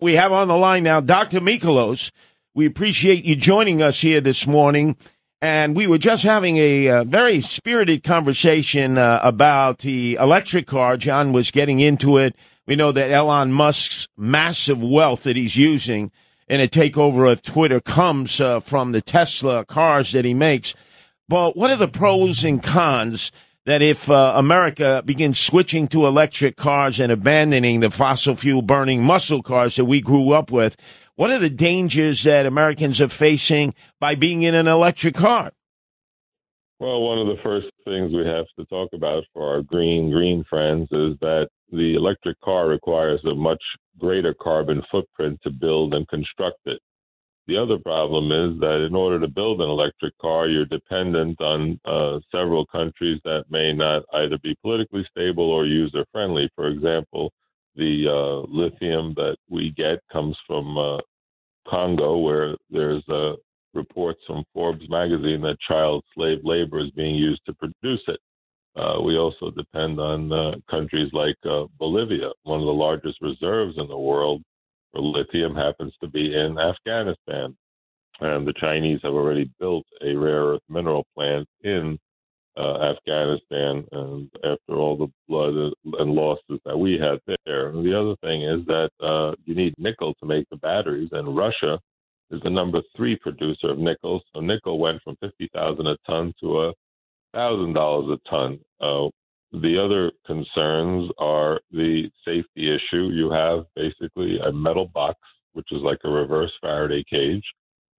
We have on the line now Dr. Michalos. We appreciate you joining us here this morning. And we were just having a uh, very spirited conversation uh, about the electric car. John was getting into it. We know that Elon Musk's massive wealth that he's using in a takeover of Twitter comes uh, from the Tesla cars that he makes. But what are the pros and cons that if uh, America begins switching to electric cars and abandoning the fossil fuel burning muscle cars that we grew up with, what are the dangers that Americans are facing by being in an electric car? Well, one of the first things we have to talk about for our green, green friends is that the electric car requires a much greater carbon footprint to build and construct it. The other problem is that in order to build an electric car, you're dependent on uh, several countries that may not either be politically stable or user friendly. For example, the uh, lithium that we get comes from uh, Congo, where there's uh, reports from Forbes magazine that child slave labor is being used to produce it. Uh, we also depend on uh, countries like Bolivia. One of the largest reserves in the world lithium happens to be in Afghanistan. And the Chinese have already built a rare earth mineral plant in uh, Afghanistan, and after all the blood and losses that we had there. And the other thing is that uh, you need nickel to make the batteries, and Russia is the number three producer of nickel. So nickel went from fifty thousand a ton to a thousand dollars a ton. Uh, the other concerns are the safety issue. You have basically a metal box, which is like a reverse Faraday cage,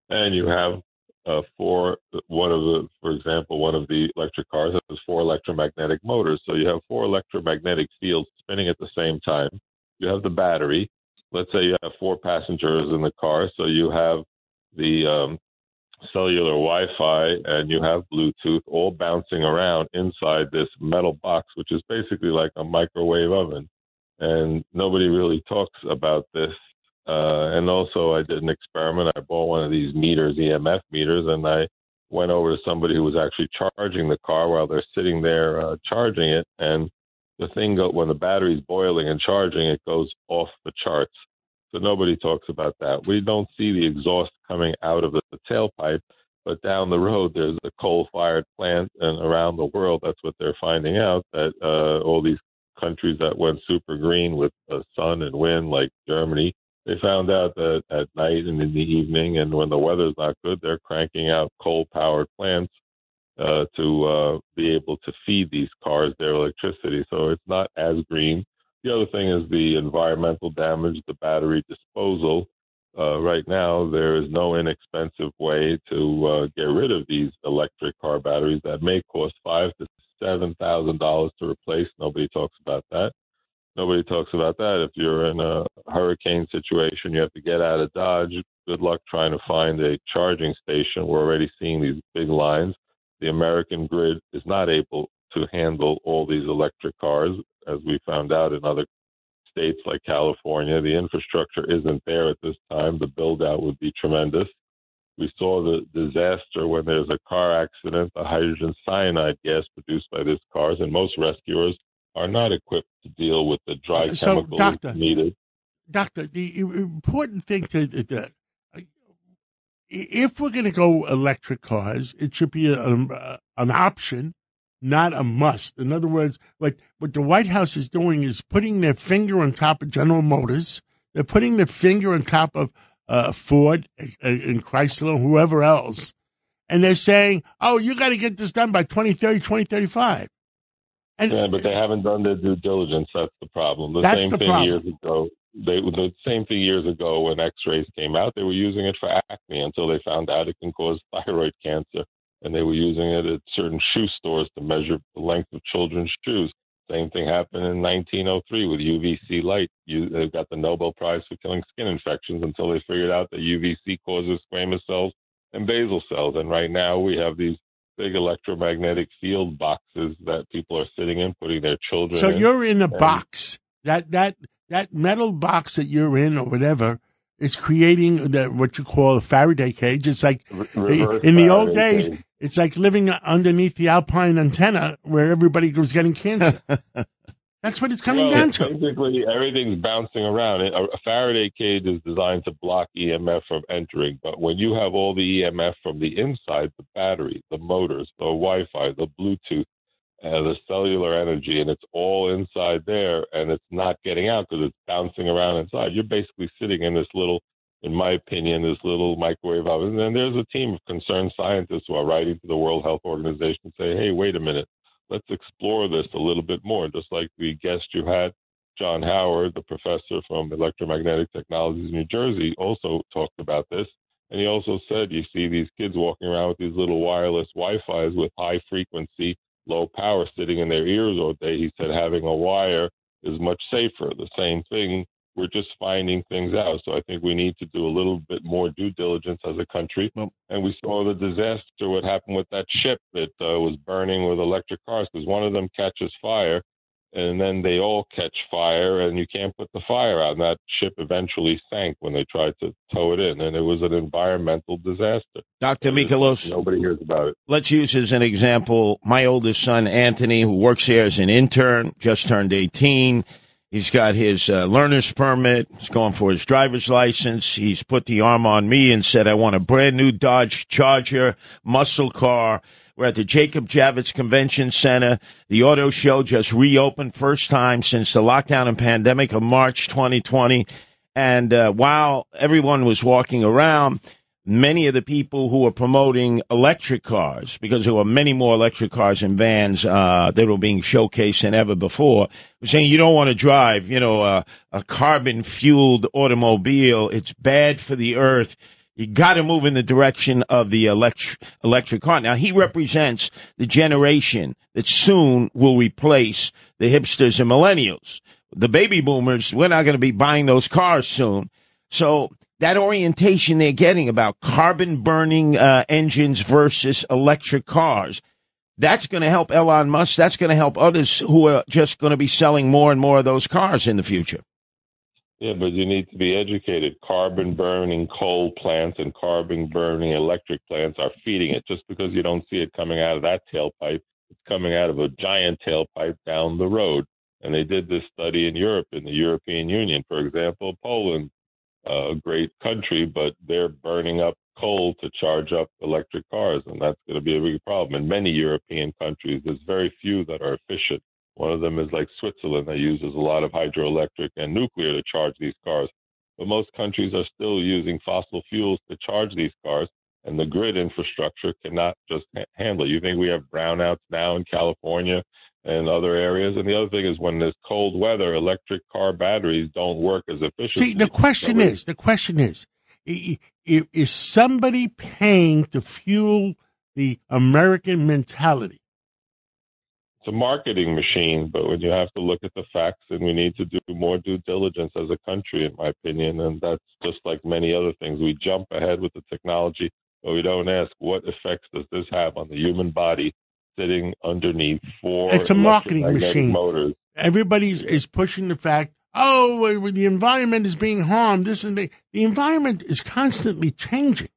and you have uh, four. One of the, for example, one of the electric cars has four electromagnetic motors. So you have four electromagnetic fields spinning at the same time. You have the battery. Let's say you have four passengers in the car, so you have the um, cellular Wi-Fi and you have Bluetooth all bouncing around inside this metal box, which is basically like a microwave oven. And nobody really talks about this. Uh, and also, I did an experiment. I bought one of these meters, EMF meters, and I went over to somebody who was actually charging the car while they're sitting there uh, charging it. And the thing, go, when the battery's boiling and charging, it goes off the charts. So nobody talks about that. We don't see the exhaust coming out of the, the tailpipe, but down the road there's a coal-fired plant, and around the world that's what they're finding out that uh, all these countries that went super green with uh, sun and wind, like Germany, they found out that at night and in the evening, and when the weather's not good, they're cranking out coal-powered plants uh, to uh, be able to feed these cars their electricity. So it's not as green the other thing is the environmental damage, the battery disposal. Uh, right now, there is no inexpensive way to uh, get rid of these electric car batteries that may cost five to seven thousand dollars to replace. Nobody talks about that. Nobody talks about that. If you're in a hurricane situation, you have to get out of Dodge. Good luck trying to find a charging station. We're already seeing these big lines. The American grid is not able to handle all these electric cars as we found out in other states like California. The infrastructure isn't there at this time. The build out would be tremendous. We saw the disaster when there's a car accident, the hydrogen cyanide gas produced by these cars, and most rescuers are not equipped to deal with the dry so, chemicals doctor, needed. Doctor, the important thing to, to uh, if we're going to go electric cars, it should be a, a, an option not a must. In other words, what, what the White House is doing is putting their finger on top of General Motors. They're putting their finger on top of uh, Ford and, and Chrysler, whoever else. And they're saying, oh, you got to get this done by 2030, 2035. And, yeah, but they haven't done their due diligence. That's the problem. The that's same the thing problem. years ago. They, the same thing years ago when X-rays came out. They were using it for acne until they found out it can cause thyroid cancer and they were using it at certain shoe stores to measure the length of children's shoes. Same thing happened in 1903 with UVC light. You, they got the Nobel Prize for killing skin infections until they figured out that UVC causes squamous cells and basal cells. And right now we have these big electromagnetic field boxes that people are sitting in, putting their children. So in. you're in a And- box. That that that metal box that you're in, or whatever, is creating the, what you call a Faraday cage. It's like reverse in the old days, cage. it's like living underneath the alpine antenna where everybody was getting cancer. That's what it's coming Well, down to. Basically, everything's bouncing around. A, a Faraday cage is designed to block EMF from entering, but when you have all the EMF from the inside, the battery, the motors, the Wi-Fi, the Bluetooth, uh, the cellular energy, and it's all inside there, and it's not getting out because it's bouncing around inside. You're basically sitting in this little, in my opinion, this little microwave oven. And there's a team of concerned scientists who are writing to the World Health Organization and say, hey, wait a minute let's explore this a little bit more. Just like the guest you had, John Howard, the professor from electromagnetic technologies in New Jersey, also talked about this. And he also said, you see these kids walking around with these little wireless Wi-Fi's with high frequency, low power sitting in their ears all day. He said having a wire is much safer. The same thing. We're just finding things out. So I think we need to do a little bit more due diligence as a country. Well- and we saw the disaster, what happened with that ship that uh, was burning with electric cars, because one of them catches fire, and then they all catch fire, and you can't put the fire out. And that ship eventually sank when they tried to tow it in, and it was an environmental disaster. Dr. Michalos, Nobody hears about it. let's use as an example my oldest son, Anthony, who works here as an intern, just turned 18. He's got his uh, learner's permit. He's going for his driver's license. He's put the arm on me and said, I want a brand new Dodge Charger muscle car. We're at the Jacob Javits Convention Center. The auto show just reopened first time since the lockdown and pandemic of March 2020. And uh, while everyone was walking around, many of the people who were promoting electric cars, because there were many more electric cars and vans uh, that were being showcased than ever before, were saying you don't want to drive, you know, a, a carbon fueled automobile. It's bad for the earth. You got to move in the direction of the electric electric car. Now he represents the generation that soon will replace the hipsters and millennials. The baby boomers, we're not going to be buying those cars soon. So that orientation they're getting about carbon burning uh, engines versus electric cars, that's going to help Elon Musk. That's going to help others who are just going to be selling more and more of those cars in the future. Yeah, but you need to be educated. Carbon burning coal plants and carbon burning electric plants are feeding it. Just because you don't see it coming out of that tailpipe, it's coming out of a giant tailpipe down the road. And they did this study in Europe, in the European Union, for example, Poland, a great country, but they're burning up coal to charge up electric cars, and that's going to be a big problem. In many European countries, there's very few that are efficient. One of them is like Switzerland that uses a lot of hydroelectric and nuclear to charge these cars. But most countries are still using fossil fuels to charge these cars, and the grid infrastructure cannot just ha- handle it. You think we have brownouts now in California and other areas? And the other thing is when there's cold weather, electric car batteries don't work as efficiently. See, the question So is, the question is, is somebody paying to fuel the American mentality? It's a marketing machine, but when you have to look at the facts, and we need to do more due diligence as a country, in my opinion, and that's just like many other things. We jump ahead with the technology, but we don't ask what effects does this have on the human body sitting underneath four It's a marketing machine. motors. Everybody is pushing the fact, oh, the environment is being harmed. This and that. The environment is constantly changing.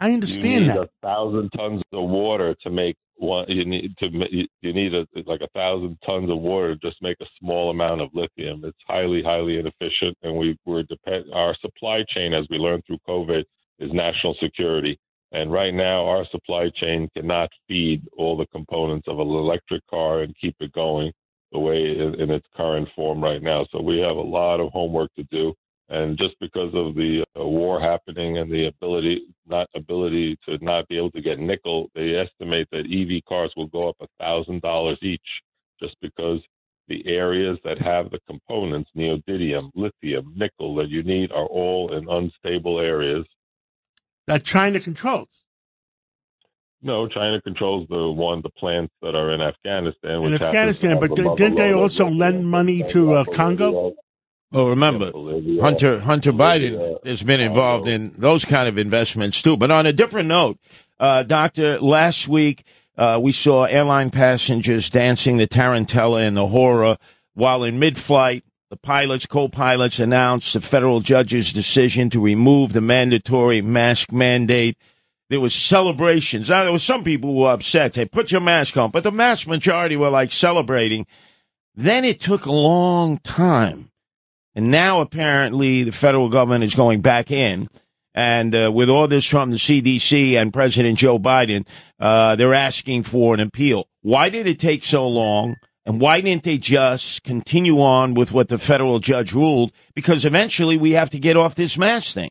I You understand need that. a thousand tons of water to make one. You need to you need a, like a thousand tons of water to just make a small amount of lithium. It's highly highly inefficient, and we we're depend our supply chain, as we learned through COVID, is national security. And right now, our supply chain cannot feed all the components of an electric car and keep it going the way in, in its current form right now. So we have a lot of homework to do. And just because of the uh, war happening and the ability, not ability to not be able to get nickel, they estimate that EV cars will go up a thousand dollars each, just because the areas that have the components, neodymium, lithium, nickel, that you need are all in unstable areas. That China controls. No, China controls the one the plants that are in Afghanistan. In Afghanistan, but didn't they also lend money to uh, Congo? Well, remember, Hunter Hunter Biden has been involved in those kind of investments too. But on a different note, uh, Doctor, last week uh, we saw airline passengers dancing the tarantella and the hora while in mid-flight. The pilots, co-pilots announced the federal judge's decision to remove the mandatory mask mandate. There was celebrations. Now, there were some people who were upset. They put your mask on, but the vast majority were like celebrating. Then it took a long time. And now apparently the federal government is going back in. And uh, with all this from the CDC and President Joe Biden, uh, they're asking for an appeal. Why did it take so long? And why didn't they just continue on with what the federal judge ruled? Because eventually we have to get off this mask thing.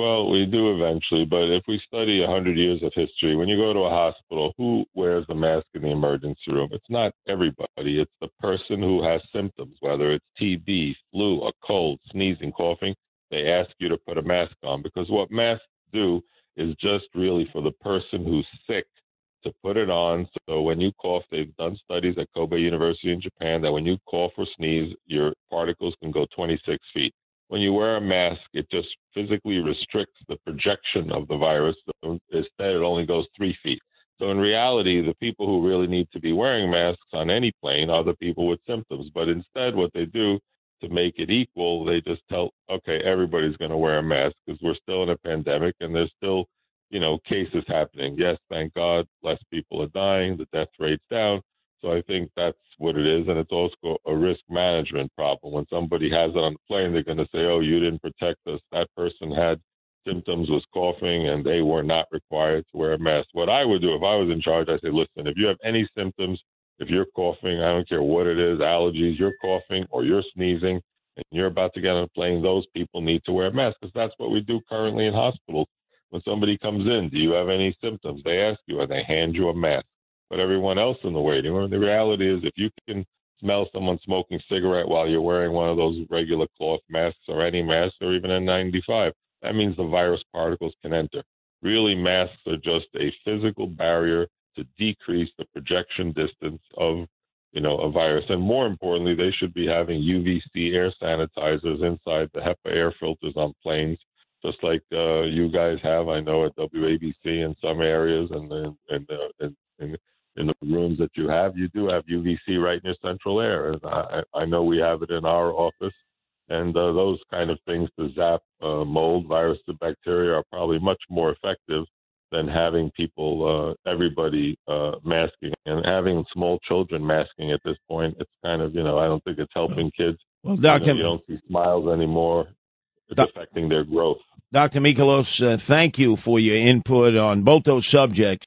Well, we do eventually, but if we study 100 years of history, when you go to a hospital, who wears the mask in the emergency room? It's not everybody. It's the person who has symptoms, whether it's TB, flu, a cold, sneezing, coughing. They ask you to put a mask on because what masks do is just really for the person who's sick to put it on. So when you cough, they've done studies at Kobe University in Japan that when you cough or sneeze, your particles can go 26 feet. When you wear a mask, it just physically restricts the projection of the virus. Instead, it only goes three feet. So in reality, the people who really need to be wearing masks on any plane are the people with symptoms. But instead, what they do to make it equal, they just tell, okay, everybody's going to wear a mask because we're still in a pandemic and there's still you know, cases happening. Yes, thank God, less people are dying, the death rate's down. So I think that's what it is, and it's also a risk management problem. When somebody has it on the plane, they're going to say, "Oh, you didn't protect us." That person had symptoms, was coughing, and they were not required to wear a mask. What I would do if I was in charge, I say, "Listen, if you have any symptoms, if you're coughing, I don't care what it is, allergies, you're coughing or you're sneezing, and you're about to get on a plane, those people need to wear a mask because that's what we do currently in hospitals when somebody comes in, do you have any symptoms? They ask you and they hand you a mask. But everyone else in the waiting room, the reality is if you can smell someone smoking cigarette while you're wearing one of those regular cloth masks or any mask or even a 95, that means the virus particles can enter. Really, masks are just a physical barrier to decrease the projection distance of you know, a virus. And more importantly, they should be having UVC air sanitizers inside the HEPA air filters on planes just like uh, you guys have. I know at WABC in some areas and in, in, in, in, in the rooms that you have, you do have UVC right in your central air. And I, I know we have it in our office. And uh, those kind of things to zap uh, mold, viruses, bacteria are probably much more effective than having people, uh, everybody uh, masking and having small children masking at this point. It's kind of, you know, I don't think it's helping kids. Well, you, know, you don't see smiles anymore. It's Doc- affecting their growth. Dr. Michalos, uh, thank you for your input on both those subjects.